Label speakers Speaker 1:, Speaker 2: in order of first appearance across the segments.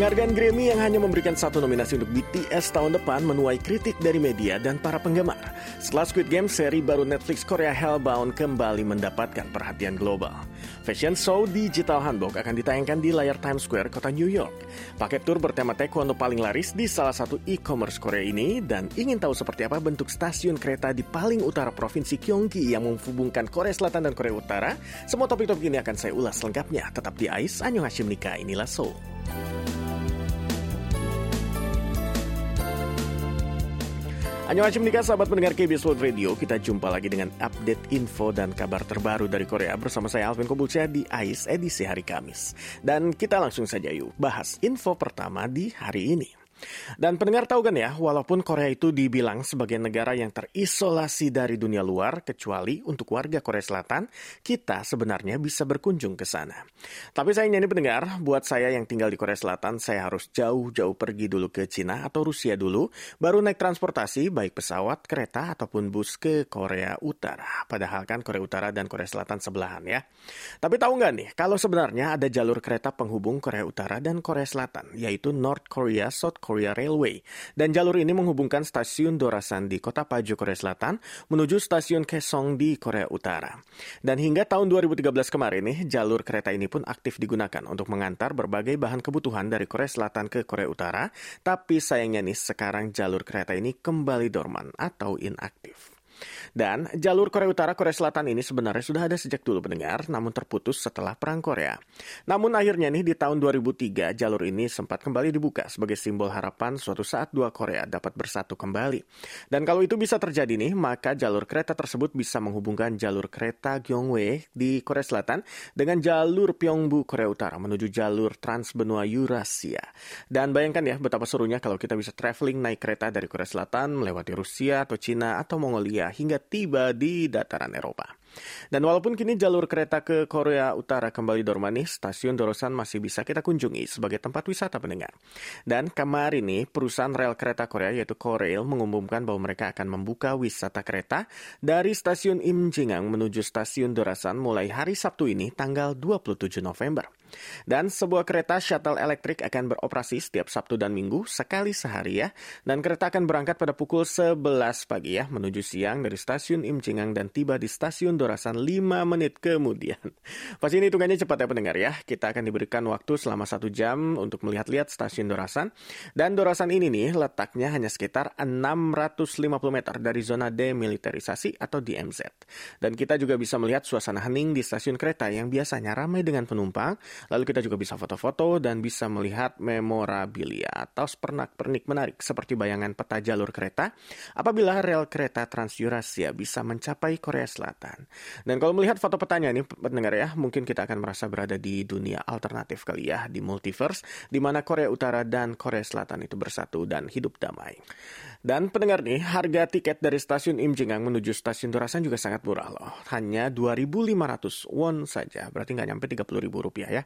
Speaker 1: Penghargaan Grammy yang hanya memberikan satu nominasi untuk BTS tahun depan menuai kritik dari media dan para penggemar. Setelah Squid Game, seri baru Netflix Korea Hellbound kembali mendapatkan perhatian global. Fashion show digital Hanbok akan ditayangkan di layar Times Square, kota New York. Paket tour bertema taekwondo paling laris di salah satu e-commerce Korea ini dan ingin tahu seperti apa bentuk stasiun kereta di paling utara Provinsi Gyeonggi yang menghubungkan Korea Selatan dan Korea Utara. Semua topik-topik ini akan saya ulas lengkapnya. Tetap di AIS, Anyong Hashim Nika, inilah Seoul. Annyeonghaseyo nikah sahabat pendengar KBS World Radio. Kita jumpa lagi dengan update info dan kabar terbaru dari Korea Bersama saya Alvin Kobulcia di AIS edisi hari Kamis. Dan kita langsung saja yuk bahas info pertama di hari ini dan pendengar tahu kan ya, walaupun Korea itu dibilang sebagai negara yang terisolasi dari dunia luar, kecuali untuk warga Korea Selatan, kita sebenarnya bisa berkunjung ke sana. Tapi sayangnya ini pendengar, buat saya yang tinggal di Korea Selatan, saya harus jauh-jauh pergi dulu ke Cina atau Rusia dulu, baru naik transportasi, baik pesawat, kereta, ataupun bus ke Korea Utara. Padahal kan Korea Utara dan Korea Selatan sebelahan ya. Tapi tahu nggak nih, kalau sebenarnya ada jalur kereta penghubung Korea Utara dan Korea Selatan, yaitu North Korea, South Korea, Korea Railway. Dan jalur ini menghubungkan stasiun Dorasan di kota Paju, Korea Selatan menuju stasiun Kaesong di Korea Utara. Dan hingga tahun 2013 kemarin nih, jalur kereta ini pun aktif digunakan untuk mengantar berbagai bahan kebutuhan dari Korea Selatan ke Korea Utara. Tapi sayangnya nih, sekarang jalur kereta ini kembali dorman atau inaktif. Dan jalur Korea Utara Korea Selatan ini sebenarnya sudah ada sejak dulu pendengar, namun terputus setelah Perang Korea. Namun akhirnya nih di tahun 2003 jalur ini sempat kembali dibuka sebagai simbol harapan suatu saat dua Korea dapat bersatu kembali. Dan kalau itu bisa terjadi nih, maka jalur kereta tersebut bisa menghubungkan jalur kereta Gyeongwae di Korea Selatan dengan jalur Pyeongbu Korea Utara menuju jalur Transbenua Eurasia. Dan bayangkan ya betapa serunya kalau kita bisa traveling naik kereta dari Korea Selatan melewati Rusia atau Cina atau Mongolia hingga tiba di dataran Eropa. Dan walaupun kini jalur kereta ke Korea Utara kembali dormani, stasiun Dorosan masih bisa kita kunjungi sebagai tempat wisata pendengar. Dan kemarin nih, perusahaan rel kereta Korea yaitu Korail mengumumkan bahwa mereka akan membuka wisata kereta dari stasiun Imjingang menuju stasiun Dorosan mulai hari Sabtu ini tanggal 27 November. Dan sebuah kereta shuttle elektrik akan beroperasi setiap Sabtu dan Minggu sekali sehari ya. Dan kereta akan berangkat pada pukul 11 pagi ya menuju siang dari stasiun Imjingang dan tiba di stasiun Dorasan 5 menit kemudian. Pasti ini hitungannya cepat ya pendengar ya. Kita akan diberikan waktu selama satu jam untuk melihat-lihat stasiun Dorasan. Dan Dorasan ini nih letaknya hanya sekitar 650 meter dari zona demilitarisasi atau DMZ. Dan kita juga bisa melihat suasana hening di stasiun kereta yang biasanya ramai dengan penumpang. Lalu kita juga bisa foto-foto dan bisa melihat memorabilia atau pernak-pernik menarik seperti bayangan peta jalur kereta apabila rel kereta Trans Eurasia bisa mencapai Korea Selatan. Dan kalau melihat foto petanya ini pendengar ya, mungkin kita akan merasa berada di dunia alternatif kali ya, di multiverse, di mana Korea Utara dan Korea Selatan itu bersatu dan hidup damai. Dan pendengar nih, harga tiket dari stasiun Imjingang menuju stasiun Dorasan juga sangat murah loh. Hanya 2.500 won saja, berarti nggak nyampe 30.000 rupiah ya.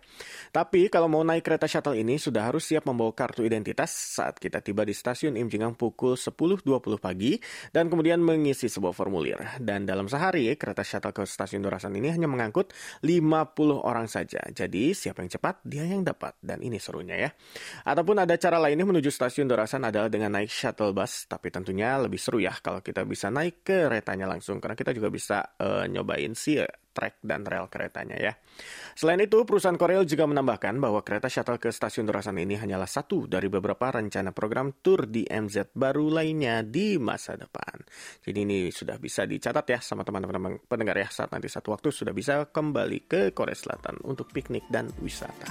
Speaker 1: Tapi kalau mau naik kereta shuttle ini sudah harus siap membawa kartu identitas saat kita tiba di stasiun Imjingang pukul 10.20 pagi dan kemudian mengisi sebuah formulir. Dan dalam sehari, kereta shuttle ke stasiun Dorasan ini hanya mengangkut 50 orang saja. Jadi siapa yang cepat, dia yang dapat. Dan ini serunya ya. Ataupun ada cara lainnya menuju stasiun Dorasan adalah dengan naik shuttle bus tapi tentunya lebih seru ya kalau kita bisa naik ke keretanya langsung karena kita juga bisa uh, nyobain si trek dan rel keretanya ya. Selain itu, perusahaan Korea juga menambahkan bahwa kereta shuttle ke stasiun Dorasan ini hanyalah satu dari beberapa rencana program tur di MZ baru lainnya di masa depan. Jadi ini sudah bisa dicatat ya sama teman-teman pendengar ya saat nanti satu waktu sudah bisa kembali ke Korea Selatan untuk piknik dan wisata.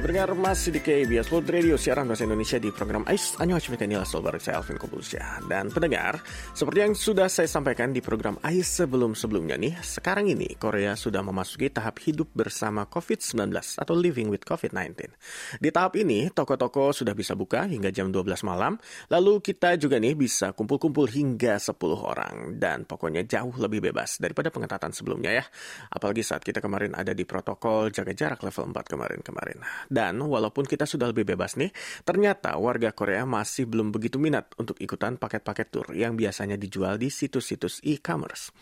Speaker 1: Pendengar masih di KBS World Radio siaran bahasa Indonesia di program AIS Hashimita inilah bareng saya Alvin Kobulsya. Dan pendengar, seperti yang sudah saya sampaikan di program AIS sebelum-sebelumnya nih Sekarang ini Korea sudah memasuki tahap hidup bersama COVID-19 atau living with COVID-19 Di tahap ini, toko-toko sudah bisa buka hingga jam 12 malam. Lalu kita juga nih bisa kumpul-kumpul hingga 10 orang. Dan pokoknya jauh lebih bebas daripada pengetatan sebelumnya ya. Apalagi saat kita kemarin ada di protokol jaga jarak level 4 kemarin-kemarin Dan walaupun kita sudah lebih bebas nih, ternyata warga Korea masih belum begitu minat untuk ikutan paket-paket tour yang biasanya dijual di situs-situs e-commerce.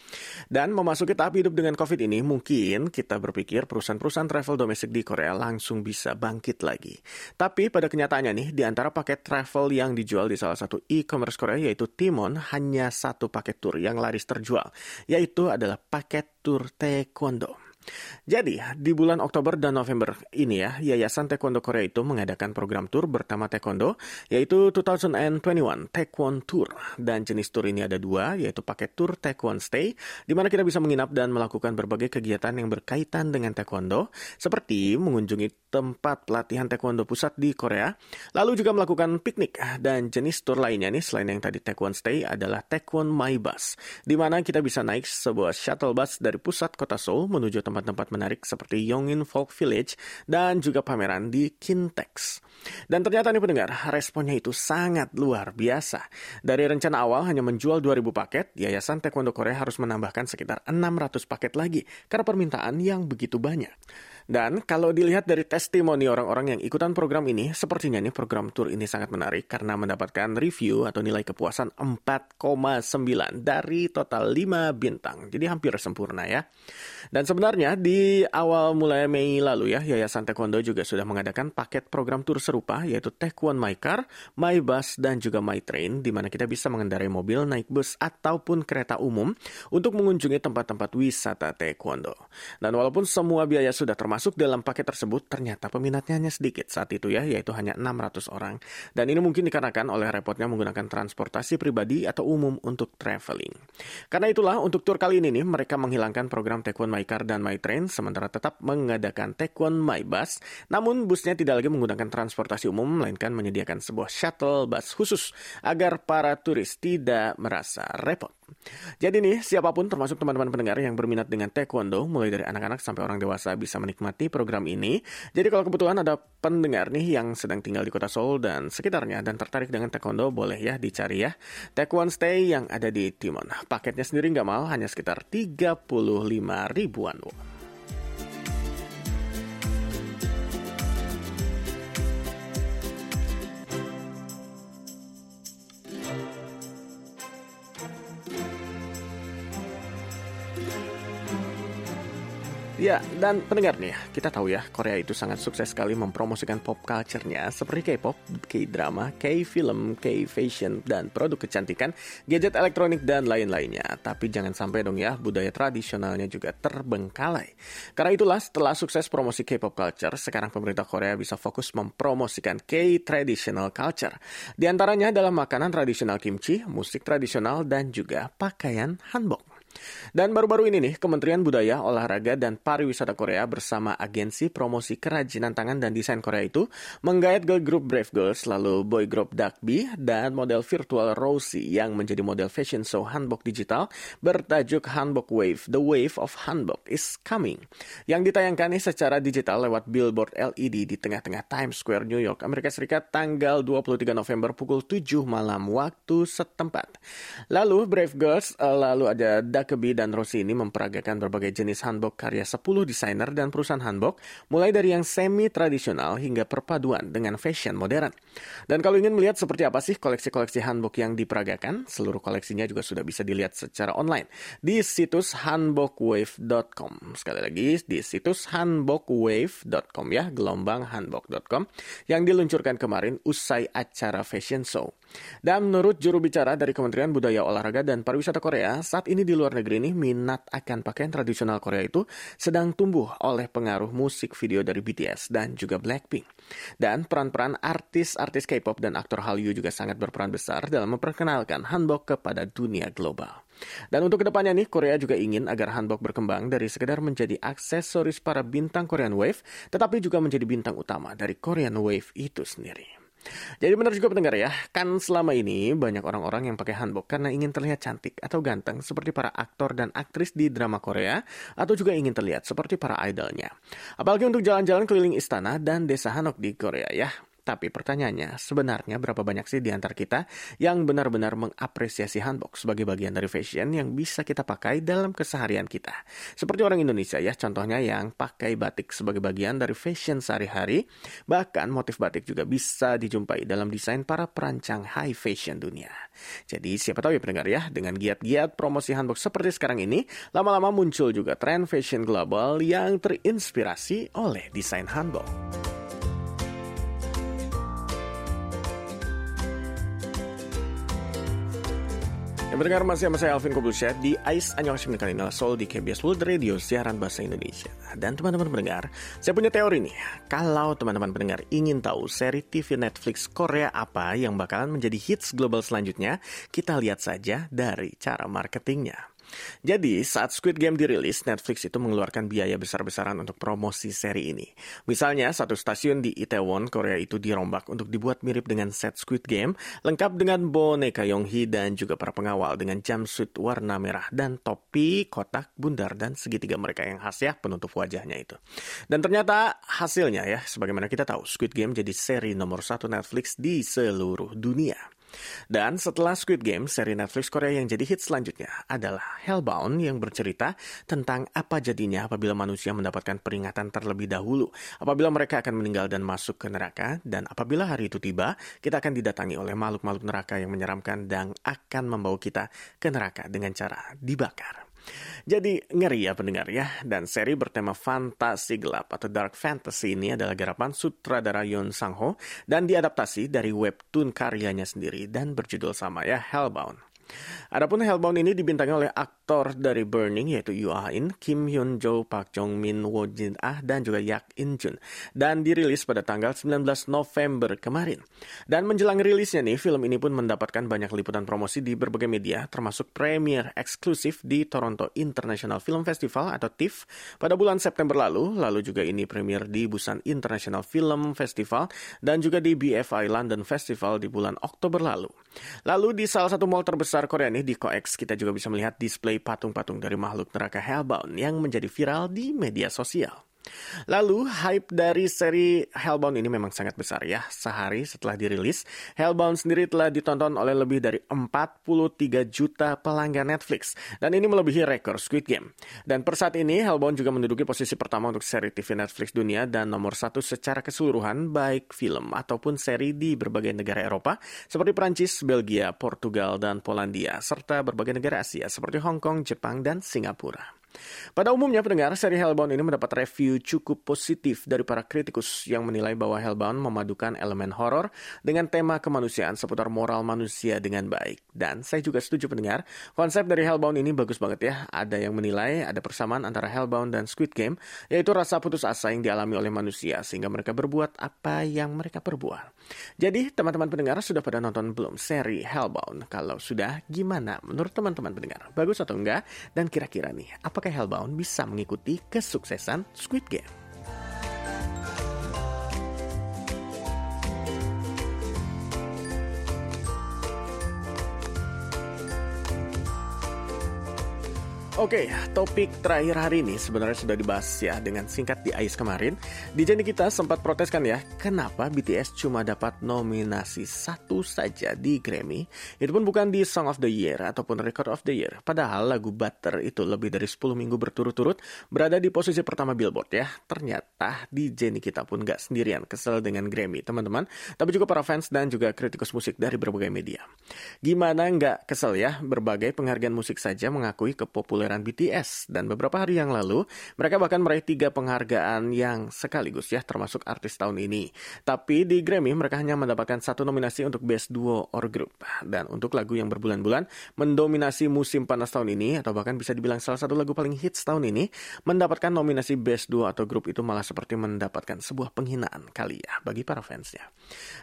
Speaker 1: Dan memasuki tahap hidup dengan COVID ini, mungkin kita berpikir perusahaan-perusahaan travel domestik di Korea langsung bisa bangkit lagi. Tapi pada kenyataannya nih, di antara paket travel yang dijual di salah satu e-commerce Korea yaitu Timon, hanya satu paket tour yang laris terjual, yaitu adalah paket tour taekwondo. Jadi, di bulan Oktober dan November ini ya, Yayasan Taekwondo Korea itu mengadakan program tour bertama Taekwondo, yaitu 2021 Taekwondo Tour. Dan jenis tour ini ada dua, yaitu paket tour Taekwondo Stay, di mana kita bisa menginap dan melakukan berbagai kegiatan yang berkaitan dengan Taekwondo, seperti mengunjungi tempat pelatihan Taekwondo pusat di Korea, lalu juga melakukan piknik. Dan jenis tour lainnya nih, selain yang tadi Taekwondo Stay, adalah Taekwondo My Bus, di mana kita bisa naik sebuah shuttle bus dari pusat kota Seoul menuju tempat tempat-tempat menarik seperti Yongin Folk Village dan juga pameran di Kintex. Dan ternyata nih pendengar, responnya itu sangat luar biasa. Dari rencana awal hanya menjual 2000 paket, Yayasan Taekwondo Korea harus menambahkan sekitar 600 paket lagi karena permintaan yang begitu banyak. Dan kalau dilihat dari testimoni orang-orang yang ikutan program ini, sepertinya nih program tour ini sangat menarik karena mendapatkan review atau nilai kepuasan 4,9 dari total 5 bintang. Jadi hampir sempurna ya. Dan sebenarnya di awal mulai Mei lalu ya, Yayasan Taekwondo juga sudah mengadakan paket program tour serupa yaitu Taekwondo My Car, My Bus, dan juga My Train di mana kita bisa mengendarai mobil, naik bus, ataupun kereta umum untuk mengunjungi tempat-tempat wisata Taekwondo. Dan walaupun semua biaya sudah termasuk masuk dalam paket tersebut ternyata peminatnya hanya sedikit saat itu ya, yaitu hanya 600 orang. Dan ini mungkin dikarenakan oleh repotnya menggunakan transportasi pribadi atau umum untuk traveling. Karena itulah untuk tour kali ini nih, mereka menghilangkan program Taekwondo My Car dan My Train, sementara tetap mengadakan Taekwondo My Bus, namun busnya tidak lagi menggunakan transportasi umum, melainkan menyediakan sebuah shuttle bus khusus agar para turis tidak merasa repot. Jadi nih, siapa pun termasuk teman-teman pendengar yang berminat dengan taekwondo, mulai dari anak-anak sampai orang dewasa bisa menikmati program ini. Jadi kalau kebetulan ada pendengar nih yang sedang tinggal di kota Seoul dan sekitarnya dan tertarik dengan taekwondo, boleh ya dicari ya. Taekwondo Stay yang ada di Timon. Paketnya sendiri nggak mahal, hanya sekitar 35 ribuan won. Ya, dan pendengar nih, kita tahu ya, Korea itu sangat sukses sekali mempromosikan pop culture-nya seperti K-pop, K-drama, K-film, K-fashion, dan produk kecantikan, gadget elektronik, dan lain-lainnya. Tapi jangan sampai dong ya, budaya tradisionalnya juga terbengkalai. Karena itulah, setelah sukses promosi K-pop culture, sekarang pemerintah Korea bisa fokus mempromosikan K-traditional culture. Di antaranya adalah makanan tradisional kimchi, musik tradisional, dan juga pakaian hanbok. Dan baru-baru ini nih, Kementerian Budaya, Olahraga, dan Pariwisata Korea bersama Agensi Promosi Kerajinan Tangan dan Desain Korea itu menggait girl group Brave Girls, lalu boy group Dakbi, dan model virtual Rosie yang menjadi model fashion show hanbok digital bertajuk Hanbok Wave, The Wave of Hanbok is Coming, yang ditayangkan nih secara digital lewat billboard LED di tengah-tengah Times Square, New York, Amerika Serikat tanggal 23 November pukul 7 malam waktu setempat. Lalu Brave Girls, eh, lalu ada Dak Kebi dan Rossi ini memperagakan berbagai jenis hanbok karya 10 desainer dan perusahaan hanbok, mulai dari yang semi-tradisional hingga perpaduan dengan fashion modern. Dan kalau ingin melihat seperti apa sih koleksi-koleksi hanbok yang diperagakan, seluruh koleksinya juga sudah bisa dilihat secara online di situs hanbokwave.com. Sekali lagi, di situs hanbokwave.com ya, gelombang hanbok.com, yang diluncurkan kemarin usai acara fashion show. Dan menurut juru bicara dari Kementerian Budaya Olahraga dan Pariwisata Korea, saat ini di luar negeri ini minat akan pakaian tradisional Korea itu sedang tumbuh oleh pengaruh musik video dari BTS dan juga Blackpink. Dan peran-peran artis-artis K-pop dan aktor Hallyu juga sangat berperan besar dalam memperkenalkan hanbok kepada dunia global. Dan untuk ke depannya nih, Korea juga ingin agar hanbok berkembang dari sekedar menjadi aksesoris para bintang Korean Wave, tetapi juga menjadi bintang utama dari Korean Wave itu sendiri. Jadi benar juga pendengar ya, kan selama ini banyak orang-orang yang pakai hanbok karena ingin terlihat cantik atau ganteng seperti para aktor dan aktris di drama Korea atau juga ingin terlihat seperti para idolnya. Apalagi untuk jalan-jalan keliling istana dan desa Hanok di Korea ya. Tapi pertanyaannya, sebenarnya berapa banyak sih di antara kita yang benar-benar mengapresiasi hanbok sebagai bagian dari fashion yang bisa kita pakai dalam keseharian kita? Seperti orang Indonesia ya, contohnya yang pakai batik sebagai bagian dari fashion sehari-hari. Bahkan motif batik juga bisa dijumpai dalam desain para perancang high fashion dunia. Jadi siapa tahu ya pendengar ya, dengan giat-giat promosi hanbok seperti sekarang ini, lama-lama muncul juga tren fashion global yang terinspirasi oleh desain hanbok. Mendengar masih sama saya Alvin Kobulsyah di AIS Anyong kali Sol di KBS World Radio siaran bahasa Indonesia. Dan teman-teman pendengar, saya punya teori nih. Kalau teman-teman pendengar ingin tahu seri TV Netflix Korea apa yang bakalan menjadi hits global selanjutnya, kita lihat saja dari cara marketingnya. Jadi, saat Squid Game dirilis, Netflix itu mengeluarkan biaya besar-besaran untuk promosi seri ini. Misalnya, satu stasiun di Itaewon, Korea itu dirombak untuk dibuat mirip dengan set Squid Game, lengkap dengan boneka Yonghi dan juga para pengawal dengan jumpsuit warna merah dan topi, kotak, bundar, dan segitiga mereka yang khas ya penutup wajahnya itu. Dan ternyata hasilnya ya, sebagaimana kita tahu, Squid Game jadi seri nomor satu Netflix di seluruh dunia. Dan setelah Squid Game, seri Netflix Korea yang jadi hit selanjutnya adalah Hellbound yang bercerita tentang apa jadinya apabila manusia mendapatkan peringatan terlebih dahulu, apabila mereka akan meninggal dan masuk ke neraka, dan apabila hari itu tiba, kita akan didatangi oleh makhluk-makhluk neraka yang menyeramkan dan akan membawa kita ke neraka dengan cara dibakar. Jadi ngeri ya pendengar ya, dan seri bertema fantasi gelap atau dark fantasy ini adalah garapan sutradara Yoon Sang Ho dan diadaptasi dari webtoon karyanya sendiri dan berjudul sama ya Hellbound. Adapun Hellbound ini dibintangi oleh aktor dari Burning yaitu Yoo Ah-in, Kim Hyun Jo, Park Jong Min, Wo Jin Ah dan juga Yak In Jun dan dirilis pada tanggal 19 November kemarin. Dan menjelang rilisnya nih, film ini pun mendapatkan banyak liputan promosi di berbagai media termasuk premier eksklusif di Toronto International Film Festival atau TIFF pada bulan September lalu, lalu juga ini premier di Busan International Film Festival dan juga di BFI London Festival di bulan Oktober lalu. Lalu di salah satu mall terbesar Korea nih di Coex kita juga bisa melihat display patung-patung dari makhluk neraka Hellbound yang menjadi viral di media sosial. Lalu, hype dari seri Hellbound ini memang sangat besar ya. Sehari setelah dirilis, Hellbound sendiri telah ditonton oleh lebih dari 43 juta pelanggan Netflix. Dan ini melebihi rekor Squid Game. Dan per saat ini, Hellbound juga menduduki posisi pertama untuk seri TV Netflix dunia dan nomor satu secara keseluruhan baik film ataupun seri di berbagai negara Eropa seperti Prancis, Belgia, Portugal, dan Polandia, serta berbagai negara Asia seperti Hong Kong, Jepang, dan Singapura. Pada umumnya pendengar, seri Hellbound ini mendapat review cukup positif dari para kritikus yang menilai bahwa Hellbound memadukan elemen horor dengan tema kemanusiaan seputar moral manusia dengan baik. Dan saya juga setuju pendengar, konsep dari Hellbound ini bagus banget ya. Ada yang menilai ada persamaan antara Hellbound dan Squid Game, yaitu rasa putus asa yang dialami oleh manusia sehingga mereka berbuat apa yang mereka perbuat. Jadi teman-teman pendengar sudah pada nonton belum seri Hellbound? Kalau sudah, gimana menurut teman-teman pendengar? Bagus atau enggak? Dan kira-kira nih, apakah Hellbound bisa mengikuti kesuksesan Squid Game. Oke, topik terakhir hari ini sebenarnya sudah dibahas ya dengan singkat di AIS kemarin. Di Jenny kita sempat proteskan ya, kenapa BTS cuma dapat nominasi satu saja di Grammy? Itu pun bukan di Song of the Year ataupun Record of the Year. Padahal lagu Butter itu lebih dari 10 minggu berturut-turut berada di posisi pertama Billboard ya. Ternyata di Jenny kita pun gak sendirian kesel dengan Grammy teman-teman. Tapi juga para fans dan juga kritikus musik dari berbagai media. Gimana nggak kesel ya, berbagai penghargaan musik saja mengakui kepopuleran kepopuleran BTS. Dan beberapa hari yang lalu, mereka bahkan meraih tiga penghargaan yang sekaligus ya, termasuk artis tahun ini. Tapi di Grammy, mereka hanya mendapatkan satu nominasi untuk Best Duo or Group. Dan untuk lagu yang berbulan-bulan mendominasi musim panas tahun ini, atau bahkan bisa dibilang salah satu lagu paling hits tahun ini, mendapatkan nominasi Best Duo atau Group itu malah seperti mendapatkan sebuah penghinaan kali ya bagi para fansnya.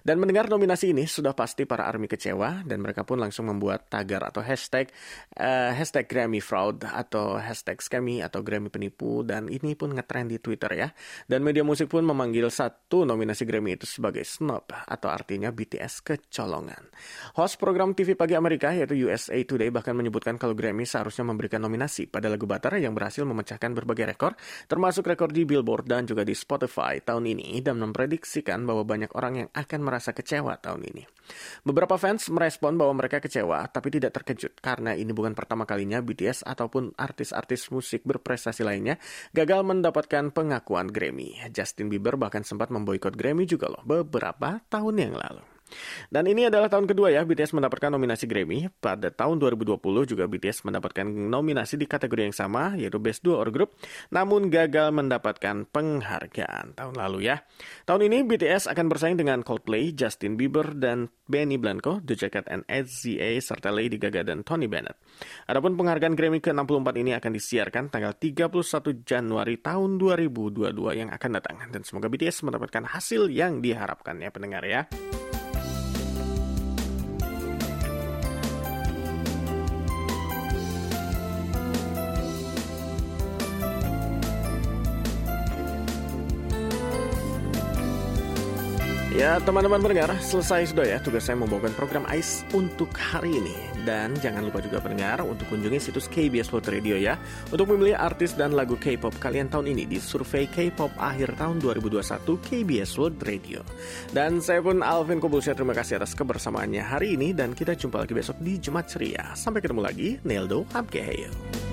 Speaker 1: Dan mendengar nominasi ini, sudah pasti para ARMY kecewa, dan mereka pun langsung membuat tagar atau hashtag uh, hashtag Grammy Fraud atau hashtag scammy atau Grammy penipu dan ini pun ngetrend di Twitter ya. Dan media musik pun memanggil satu nominasi Grammy itu sebagai snob atau artinya BTS kecolongan. Host program TV pagi Amerika yaitu USA Today bahkan menyebutkan kalau Grammy seharusnya memberikan nominasi pada lagu Butter yang berhasil memecahkan berbagai rekor termasuk rekor di Billboard dan juga di Spotify tahun ini dan memprediksikan bahwa banyak orang yang akan merasa kecewa tahun ini. Beberapa fans merespon bahwa mereka kecewa tapi tidak terkejut karena ini bukan pertama kalinya BTS ataupun artis-artis musik berprestasi lainnya gagal mendapatkan pengakuan Grammy. Justin Bieber bahkan sempat memboikot Grammy juga loh beberapa tahun yang lalu. Dan ini adalah tahun kedua ya BTS mendapatkan nominasi Grammy. Pada tahun 2020 juga BTS mendapatkan nominasi di kategori yang sama yaitu Best Duo or Group namun gagal mendapatkan penghargaan tahun lalu ya. Tahun ini BTS akan bersaing dengan Coldplay, Justin Bieber dan Benny Blanco, The Jacket and SZA serta Lady Gaga dan Tony Bennett. Adapun penghargaan Grammy ke-64 ini akan disiarkan tanggal 31 Januari tahun 2022 yang akan datang dan semoga BTS mendapatkan hasil yang diharapkan ya pendengar ya. Ya teman-teman pendengar, selesai sudah ya tugas saya membawakan program AIS untuk hari ini. Dan jangan lupa juga pendengar untuk kunjungi situs KBS World Radio ya. Untuk memilih artis dan lagu K-pop kalian tahun ini di survei K-pop akhir tahun 2021 KBS World Radio. Dan saya pun Alvin Kobulsyah terima kasih atas kebersamaannya hari ini dan kita jumpa lagi besok di Jumat Ceria. Sampai ketemu lagi, Neldo Hamkeheyo.